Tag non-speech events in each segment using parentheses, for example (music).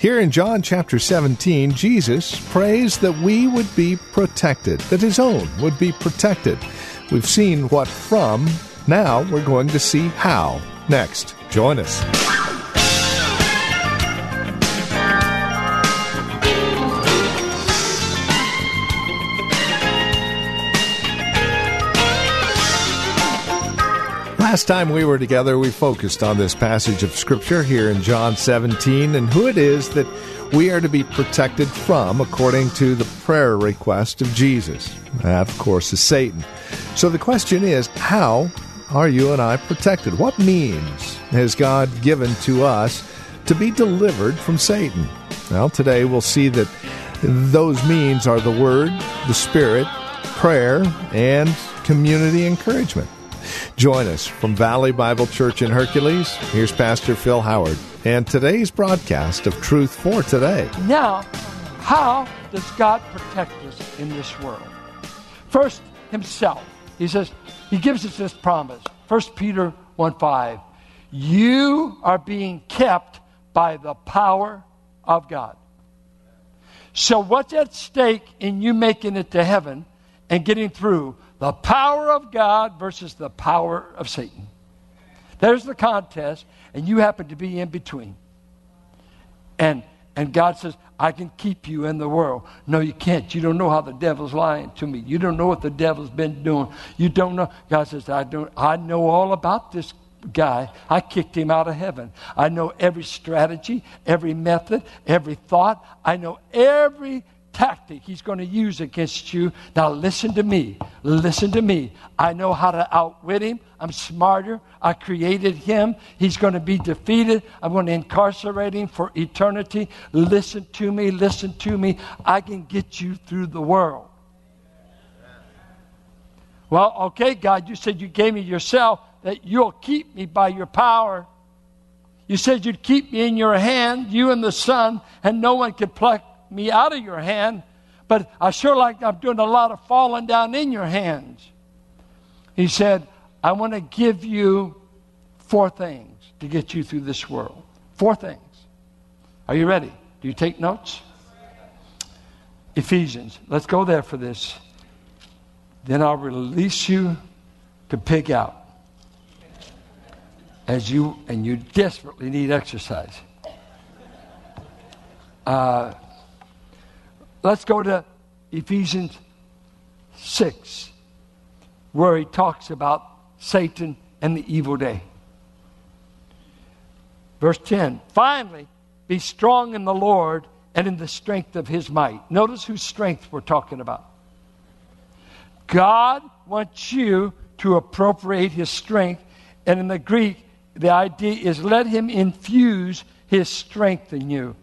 Here in John chapter 17, Jesus prays that we would be protected, that his own would be protected. We've seen what from, now we're going to see how. Next, join us. Last time we were together, we focused on this passage of Scripture here in John 17 and who it is that we are to be protected from according to the prayer request of Jesus. That, of course, is Satan. So the question is how are you and I protected? What means has God given to us to be delivered from Satan? Well, today we'll see that those means are the Word, the Spirit, prayer, and community encouragement. Join us from Valley Bible Church in Hercules. Here's Pastor Phil Howard and today's broadcast of Truth for Today. Now, how does God protect us in this world? First, Himself. He says, He gives us this promise. 1 Peter 1 5. You are being kept by the power of God. So, what's at stake in you making it to heaven and getting through? The power of God versus the power of Satan. There's the contest, and you happen to be in between. And and God says, I can keep you in the world. No, you can't. You don't know how the devil's lying to me. You don't know what the devil's been doing. You don't know. God says, I don't I know all about this guy. I kicked him out of heaven. I know every strategy, every method, every thought. I know every tactic he's going to use against you. Now, listen to me. Listen to me. I know how to outwit him. I'm smarter. I created him. He's going to be defeated. I'm going to incarcerate him for eternity. Listen to me. Listen to me. I can get you through the world. Well, okay, God, you said you gave me yourself, that you'll keep me by your power. You said you'd keep me in your hand, you and the Son, and no one could pluck me out of your hand, but I sure like I'm doing a lot of falling down in your hands. He said, I want to give you four things to get you through this world. Four things. Are you ready? Do you take notes? Ephesians. Let's go there for this. Then I'll release you to pig out. As you and you desperately need exercise. Uh, Let's go to Ephesians 6, where he talks about Satan and the evil day. Verse 10 Finally, be strong in the Lord and in the strength of his might. Notice whose strength we're talking about. God wants you to appropriate his strength, and in the Greek, the idea is let him infuse his strength in you.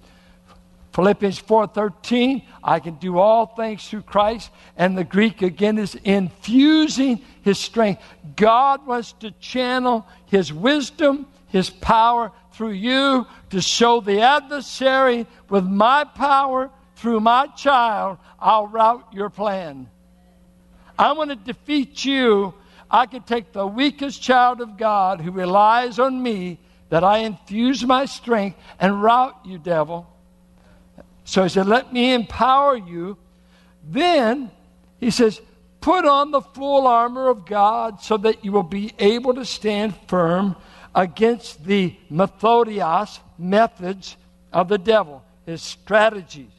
Philippians 4:13, I can do all things through Christ, and the Greek again is infusing his strength. God wants to channel his wisdom, his power through you to show the adversary with my power through my child, I'll rout your plan. I want to defeat you. I can take the weakest child of God who relies on me that I infuse my strength and rout you, devil. So he said, Let me empower you. Then he says, Put on the full armor of God so that you will be able to stand firm against the methodios, methods of the devil, his strategies.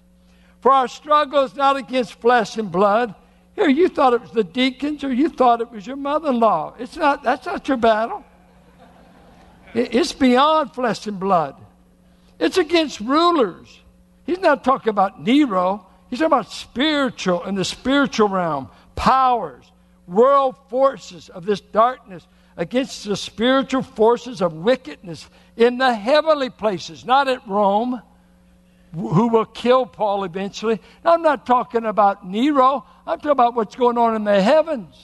For our struggle is not against flesh and blood. Here, you thought it was the deacons or you thought it was your mother in law. It's not, that's not your battle. It's beyond flesh and blood. It's against rulers He's not talking about Nero. He's talking about spiritual in the spiritual realm, powers, world forces of this darkness against the spiritual forces of wickedness in the heavenly places, not at Rome. who will kill Paul eventually. Now, I'm not talking about Nero, I'm talking about what's going on in the heavens.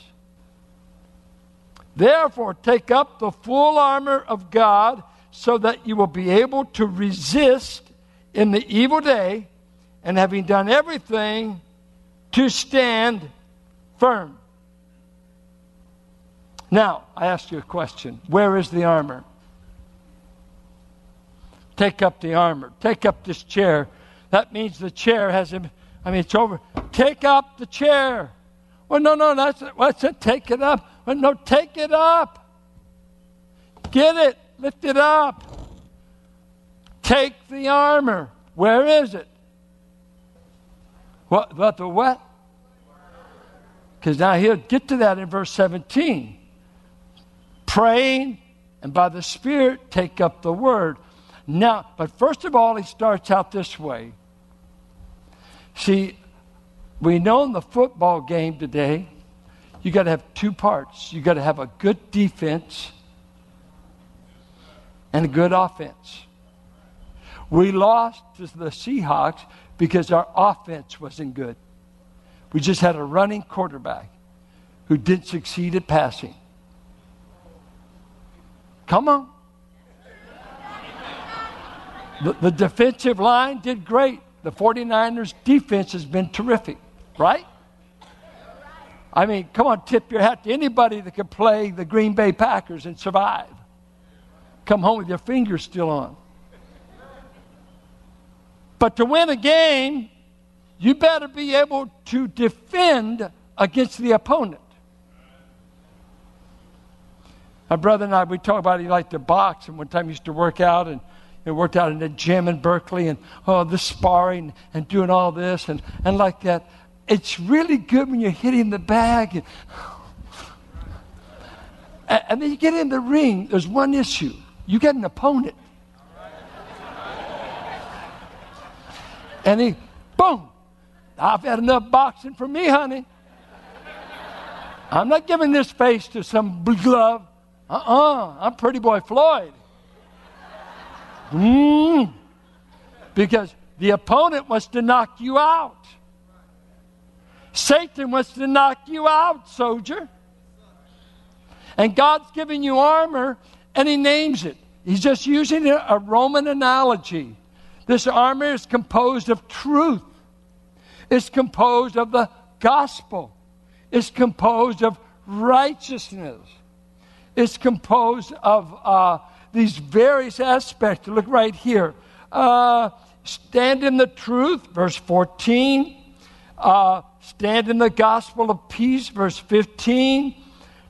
Therefore, take up the full armor of God so that you will be able to resist in the evil day, and having done everything, to stand firm. Now, I ask you a question Where is the armor? Take up the armor. Take up this chair. That means the chair has him. I mean, it's over. Take up the chair. Well, no, no, that's it. What's it? Take it up. Well, no, take it up. Get it. Lift it up. Take the armor. Where is it? What? What the what? Because now he'll get to that in verse 17. Praying and by the Spirit take up the word. Now, but first of all, he starts out this way. See, we know in the football game today, you got to have two parts. You got to have a good defense and a good offense. We lost to the Seahawks because our offense wasn't good. We just had a running quarterback who didn't succeed at passing. Come on. The, the defensive line did great. The 49ers defense has been terrific, right? I mean, come on, tip your hat to anybody that can play the Green Bay Packers and survive. Come home with your fingers still on. But to win a game, you better be able to defend against the opponent. My brother and I, we talk about he liked to box, and one time he used to work out, and he worked out in the gym in Berkeley, and oh, the sparring and doing all this, and, and like that. It's really good when you're hitting the bag. And, (sighs) and then you get in the ring, there's one issue you get an opponent. And he, boom, I've had enough boxing for me, honey. I'm not giving this face to some glove. Uh uh-uh, uh, i am Pretty Boy Floyd. Mm. Because the opponent wants to knock you out. Satan wants to knock you out, soldier. And God's giving you armor, and He names it. He's just using a Roman analogy. This armor is composed of truth, it's composed of the gospel, it's composed of righteousness, it's composed of uh, these various aspects. Look right here. Uh, stand in the truth, verse 14. Uh, stand in the gospel of peace, verse 15.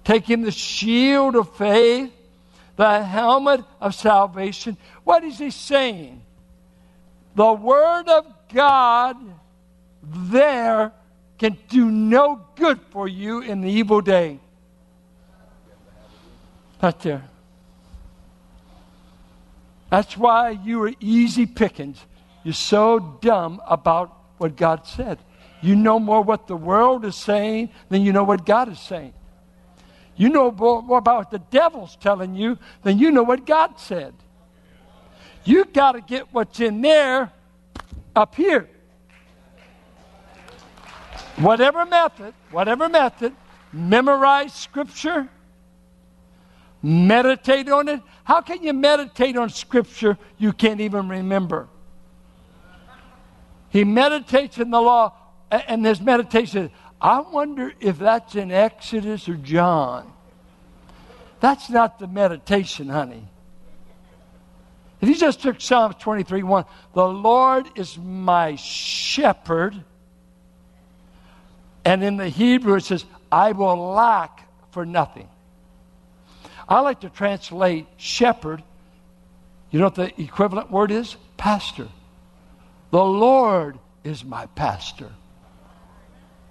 Taking the shield of faith, the helmet of salvation. What is he saying? The Word of God there can do no good for you in the evil day. Not there. That's why you are easy pickings. You're so dumb about what God said. You know more what the world is saying than you know what God is saying. You know more about what the devil's telling you than you know what God said. You got to get what's in there up here. Whatever method, whatever method, memorize scripture, meditate on it. How can you meditate on scripture you can't even remember? He meditates in the law, and his meditation I wonder if that's in Exodus or John. That's not the meditation, honey. If you just took Psalms 23 1, the Lord is my shepherd. And in the Hebrew it says, I will lack for nothing. I like to translate shepherd. You know what the equivalent word is? Pastor. The Lord is my pastor.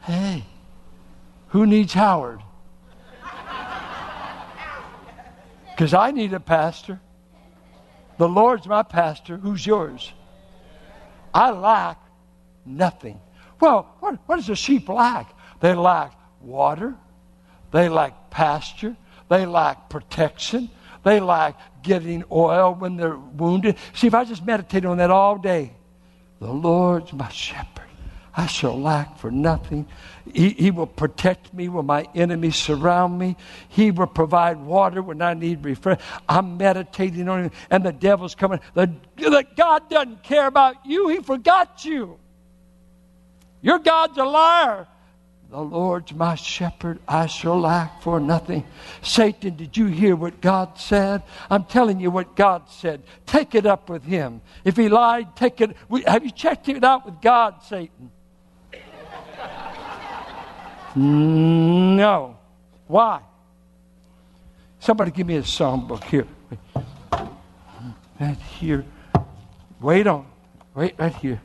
Hey, who needs Howard? Because I need a pastor. The Lord's my pastor. Who's yours? I lack nothing. Well, what, what does a sheep lack? They lack water, they lack pasture, they lack protection, they lack getting oil when they're wounded. See, if I just meditate on that all day, The Lord's my shepherd. I shall lack for nothing. He, he, will protect me when my enemies surround me. He will provide water when I need refreshment. I'm meditating on him, and the devil's coming. The, the God doesn't care about you. He forgot you. Your God's a liar. The Lord's my shepherd, I shall lack for nothing. Satan, did you hear what God said? I'm telling you what God said. Take it up with him. If he lied, take it. Have you checked it out with God, Satan? No. Why? Somebody give me a psalm songbook here. Right here. Wait on. Wait right here.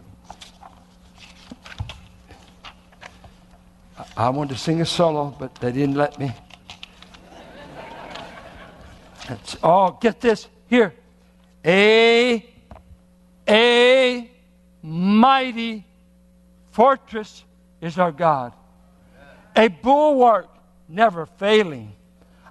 I wanted to sing a solo, but they didn't let me. That's, oh, get this here. A, a mighty fortress is our God, a bulwark never failing,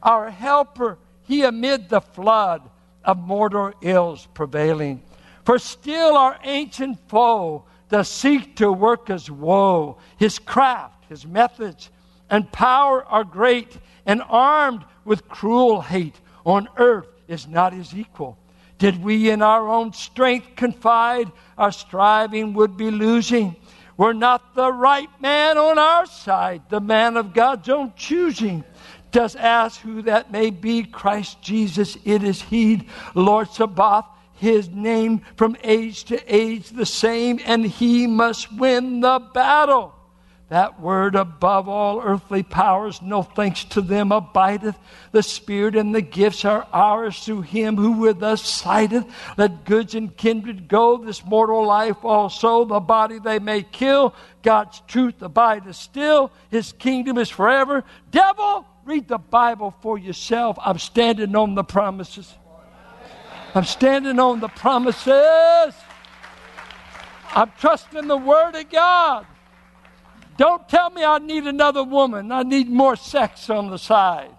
our helper, he amid the flood of mortal ills prevailing. For still our ancient foe does seek to work us woe, his craft his methods and power are great, and armed with cruel hate on earth is not his equal. Did we in our own strength confide, our striving would be losing. We're not the right man on our side, the man of God's own choosing. Just ask who that may be, Christ Jesus, it is He, Lord Sabaoth, His name from age to age the same, and He must win the battle. That word above all earthly powers, no thanks to them abideth. The Spirit and the gifts are ours through Him who with us sideth. Let goods and kindred go, this mortal life also, the body they may kill. God's truth abideth still, His kingdom is forever. Devil, read the Bible for yourself. I'm standing on the promises. I'm standing on the promises. I'm trusting the Word of God. Don't tell me I need another woman. I need more sex on the side.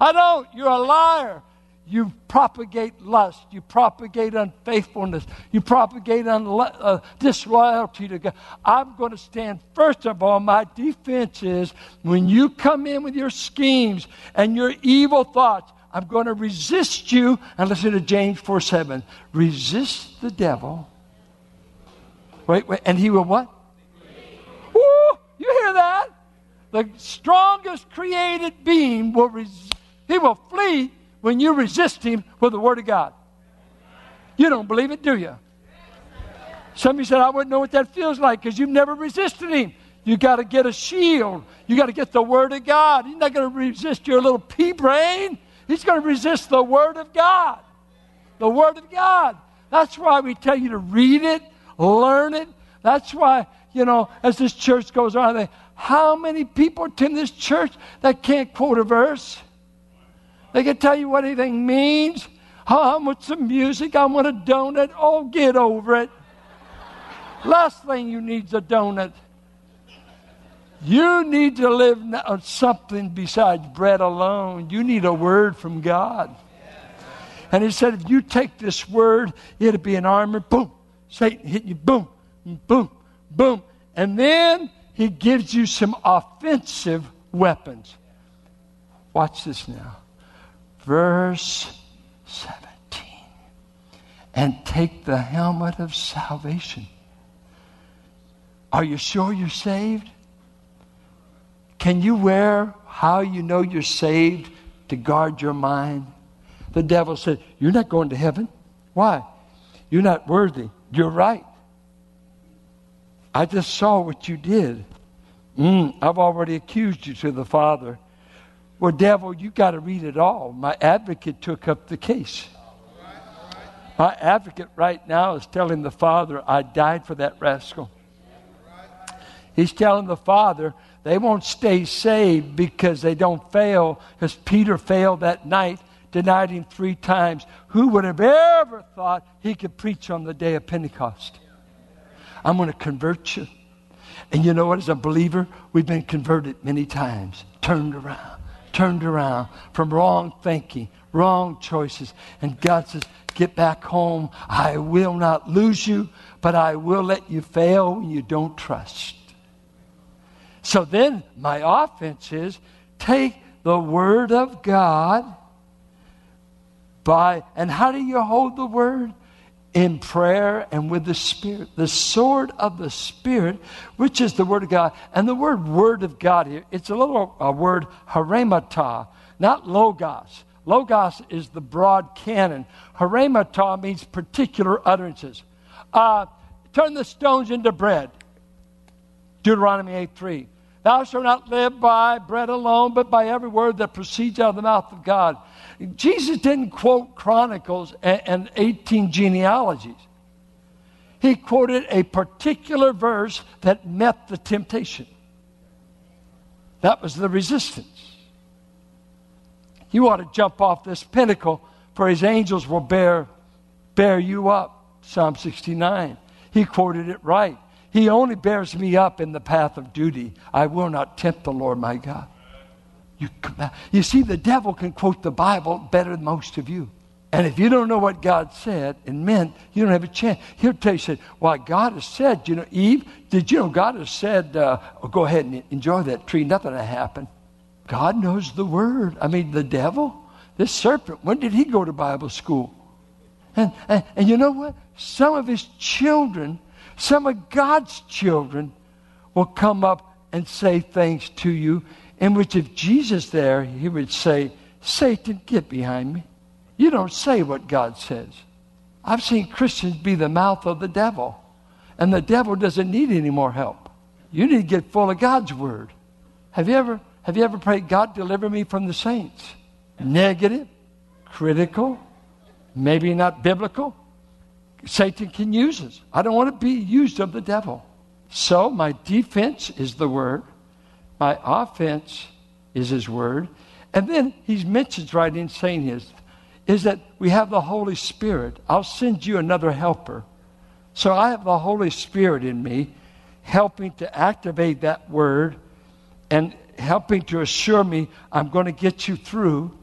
I don't. You're a liar. You propagate lust. You propagate unfaithfulness. You propagate unlo- uh, disloyalty to God. I'm going to stand, first of all, my defense is when you come in with your schemes and your evil thoughts, I'm going to resist you. And listen to James 4 7. Resist the devil. Wait, wait. And he will what? You hear that? The strongest created being will res- he will flee when you resist him with the word of God. You don't believe it, do you? Somebody said, I wouldn't know what that feels like because you've never resisted him. You got to get a shield. You got to get the Word of God. He's not going to resist your little pea brain. He's going to resist the Word of God. The Word of God. That's why we tell you to read it, learn it. That's why you know, as this church goes on, they, how many people attend this church that can't quote a verse? They can tell you what anything means. How much the music? I want a donut. Oh, get over it. Last thing you need is a donut. You need to live on something besides bread alone. You need a word from God. And he said, if you take this word, it'll be an armor. Boom. Satan hit you. Boom. Boom boom. And then he gives you some offensive weapons. Watch this now. Verse 17. And take the helmet of salvation. Are you sure you're saved? Can you wear how you know you're saved to guard your mind? The devil said, You're not going to heaven. Why? You're not worthy. You're right. I just saw what you did. Mm, I've already accused you to the Father. Well, devil, you got to read it all. My advocate took up the case. My advocate right now is telling the Father, I died for that rascal. He's telling the Father they won't stay saved because they don't fail, because Peter failed that night, denied him three times. Who would have ever thought he could preach on the day of Pentecost? I'm going to convert you. And you know what? As a believer, we've been converted many times, turned around, turned around from wrong thinking, wrong choices. And God says, Get back home. I will not lose you, but I will let you fail when you don't trust. So then my offense is take the Word of God by, and how do you hold the Word? In prayer and with the Spirit. The sword of the Spirit, which is the Word of God. And the word Word of God here, it's a little a word, haremata, not logos. Logos is the broad canon. Haremata means particular utterances. Uh, turn the stones into bread. Deuteronomy 8 3. Thou shalt not live by bread alone, but by every word that proceeds out of the mouth of God. Jesus didn't quote Chronicles and, and 18 genealogies. He quoted a particular verse that met the temptation. That was the resistance. You ought to jump off this pinnacle, for his angels will bear, bear you up. Psalm 69. He quoted it right. He only bears me up in the path of duty. I will not tempt the Lord my God. You, you see, the devil can quote the Bible better than most of you. And if you don't know what God said and meant, you don't have a chance. He'll tell you, said, well, God has said, you know, Eve, did you know God has said, uh, oh, go ahead and enjoy that tree, nothing will happen. God knows the word. I mean, the devil, this serpent, when did he go to Bible school? And, and, and you know what? Some of his children, some of God's children, will come up and say things to you in which if Jesus there, he would say, Satan, get behind me. You don't say what God says. I've seen Christians be the mouth of the devil, and the devil doesn't need any more help. You need to get full of God's word. Have you ever have you ever prayed, God, deliver me from the saints? Negative, critical, maybe not biblical. Satan can use us. I don't want to be used of the devil. So my defense is the word, my offense is his word. And then he mentions right in saying his is that we have the Holy Spirit. I'll send you another helper. So I have the Holy Spirit in me, helping to activate that word and helping to assure me I'm going to get you through.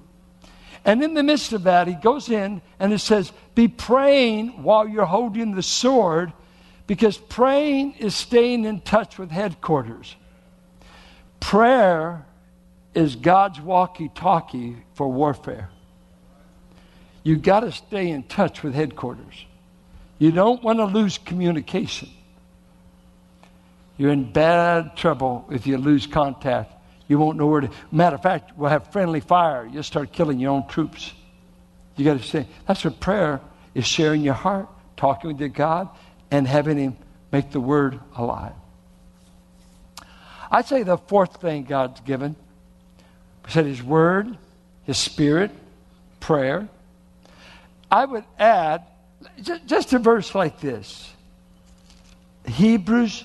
And in the midst of that, he goes in and it says, Be praying while you're holding the sword, because praying is staying in touch with headquarters. Prayer is God's walkie talkie for warfare. You've got to stay in touch with headquarters. You don't want to lose communication. You're in bad trouble if you lose contact you won't know where to. Matter of fact, we'll have friendly fire. You'll start killing your own troops. You got to say, that's what prayer is sharing your heart, talking with God, and having Him make the Word alive. I'd say the fourth thing God's given we said His Word, His Spirit, prayer. I would add just a verse like this Hebrews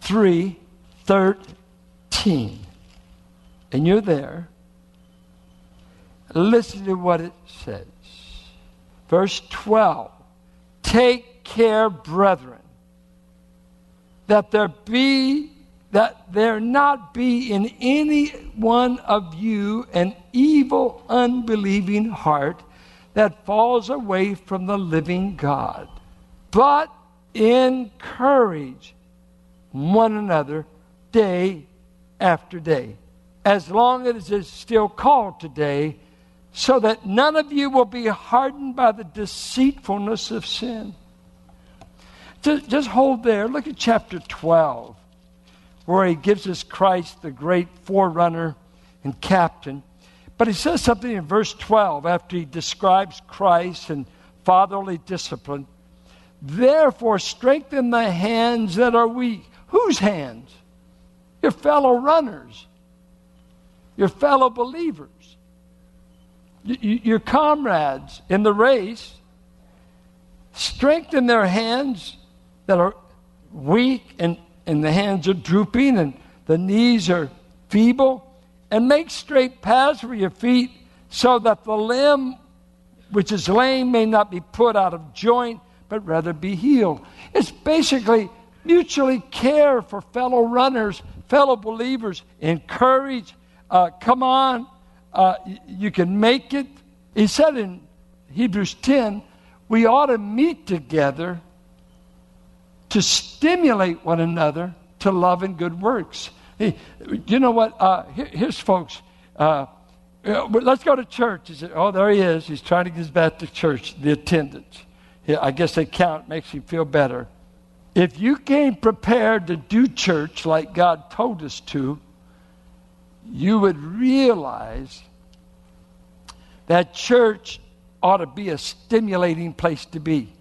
3 13 and you're there, listen to what it says. Verse 12 Take care, brethren, that there be that there not be in any one of you an evil, unbelieving heart that falls away from the living God, but encourage one another day after day as long as it is still called today, so that none of you will be hardened by the deceitfulness of sin. Just, just hold there. Look at chapter 12, where he gives us Christ, the great forerunner and captain. But he says something in verse 12 after he describes Christ and fatherly discipline. Therefore, strengthen the hands that are weak. Whose hands? Your fellow runners your fellow believers, your comrades in the race. Strengthen their hands that are weak and, and the hands are drooping and the knees are feeble, and make straight paths for your feet so that the limb which is lame may not be put out of joint, but rather be healed. It's basically mutually care for fellow runners, fellow believers, encourage, uh, come on, uh, you can make it. He said in Hebrews 10, we ought to meet together to stimulate one another to love and good works. You know what? Uh, here, here's folks. Uh, let's go to church. He said, oh, there he is. He's trying to get back to church, the attendance. I guess they count, makes you feel better. If you came prepared to do church like God told us to, you would realize that church ought to be a stimulating place to be.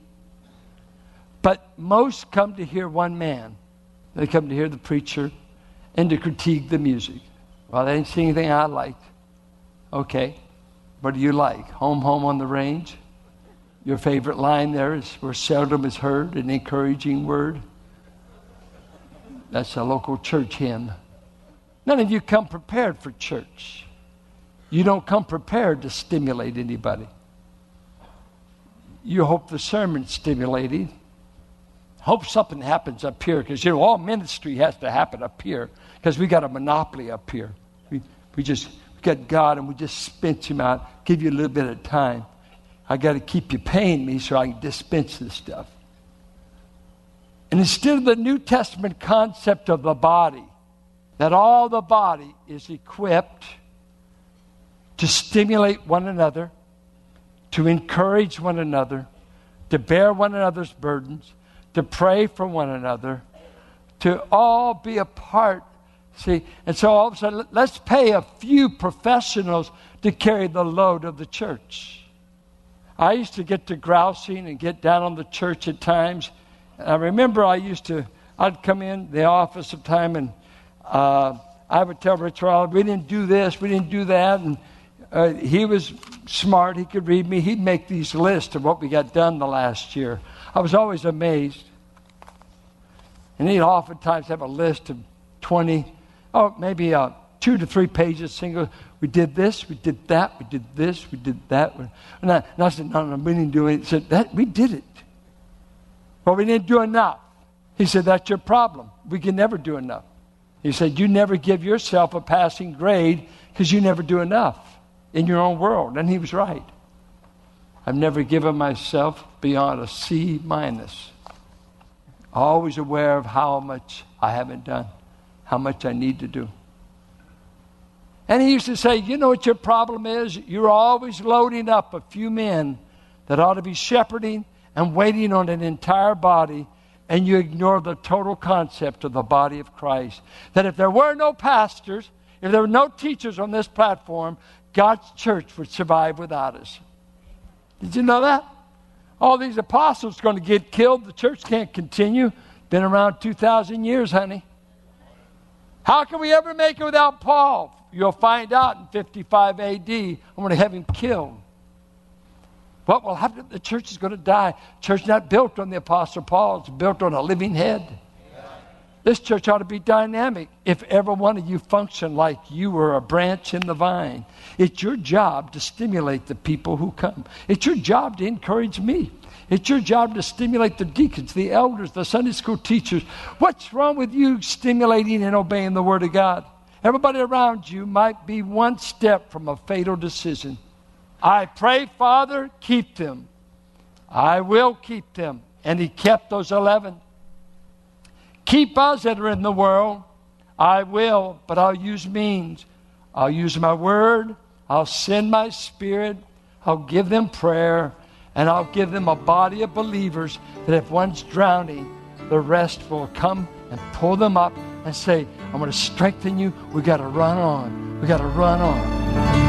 But most come to hear one man. They come to hear the preacher and to critique the music. Well, they didn't see anything I liked. Okay. What do you like? Home, home on the range? Your favorite line there is where seldom is heard an encouraging word. That's a local church hymn. None of you come prepared for church. You don't come prepared to stimulate anybody. You hope the sermon's stimulating. Hope something happens up here because you know all ministry has to happen up here because we got a monopoly up here. We, we just we got God and we just spent him out, give you a little bit of time. I got to keep you paying me so I can dispense this stuff. And instead of the New Testament concept of the body, that all the body is equipped to stimulate one another, to encourage one another, to bear one another's burdens, to pray for one another, to all be a part. See, and so all of a sudden, let's pay a few professionals to carry the load of the church. I used to get to grousing and get down on the church at times. I remember I used to, I'd come in the office of time and uh, I would tell Riley, we didn't do this, we didn't do that. And uh, he was smart, he could read me. He'd make these lists of what we got done the last year. I was always amazed. And he'd oftentimes have a list of 20, oh, maybe uh, two to three pages, single. We did this, we did that, we did this, we did that. And I, and I said, no, no, we didn't do it. He said, that, we did it. But we didn't do enough. He said, that's your problem. We can never do enough. He said, you never give yourself a passing grade because you never do enough in your own world. And he was right. I've never given myself beyond a C minus. Always aware of how much I haven't done, how much I need to do. And he used to say, You know what your problem is? You're always loading up a few men that ought to be shepherding and waiting on an entire body, and you ignore the total concept of the body of Christ. That if there were no pastors, if there were no teachers on this platform, God's church would survive without us. Did you know that? All these apostles are going to get killed. The church can't continue. Been around 2,000 years, honey. How can we ever make it without Paul? You'll find out in 55 AD. I'm going to have him killed. What will happen? if The church is going to die. Church not built on the Apostle Paul, it's built on a living head. This church ought to be dynamic if every one of you function like you were a branch in the vine. It's your job to stimulate the people who come. It's your job to encourage me. It's your job to stimulate the deacons, the elders, the Sunday school teachers. What's wrong with you stimulating and obeying the Word of God? Everybody around you might be one step from a fatal decision. I pray, Father, keep them. I will keep them. And He kept those 11. Keep us that are in the world. I will, but I'll use means. I'll use my word. I'll send my spirit. I'll give them prayer. And I'll give them a body of believers that if one's drowning, the rest will come and pull them up and say, I'm going to strengthen you. We got to run on. We got to run on.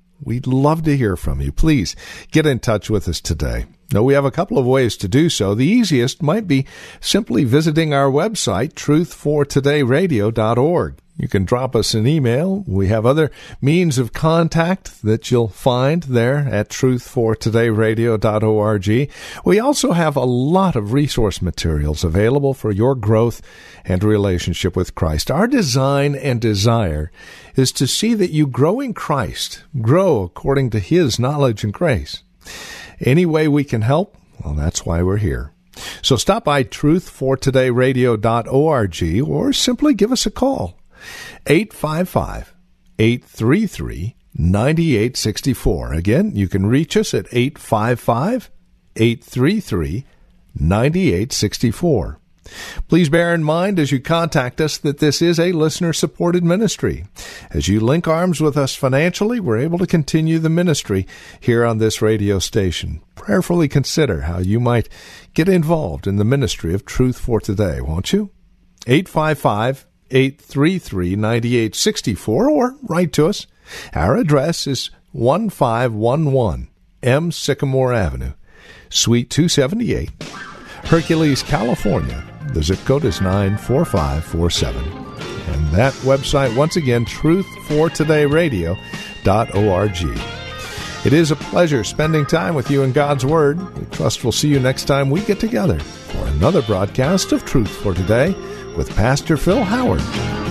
We'd love to hear from you. Please get in touch with us today. Now, we have a couple of ways to do so. The easiest might be simply visiting our website, truthfortodayradio.org. You can drop us an email. We have other means of contact that you'll find there at truthfortodayradio.org. We also have a lot of resource materials available for your growth and relationship with Christ. Our design and desire is to see that you grow in Christ, grow according to His knowledge and grace. Any way we can help, well, that's why we're here. So stop by truthfortodayradio.org or simply give us a call. 855 833 9864. Again, you can reach us at 855 833 9864. Please bear in mind as you contact us that this is a listener supported ministry. As you link arms with us financially, we're able to continue the ministry here on this radio station. Prayerfully consider how you might get involved in the ministry of Truth for Today, won't you? 855 833 9864 or write to us. Our address is 1511 M. Sycamore Avenue, Suite 278, Hercules, California. The zip code is 94547. And that website, once again, truthfortodayradio.org. It is a pleasure spending time with you in God's Word. We trust we'll see you next time we get together for another broadcast of Truth for Today with Pastor Phil Howard.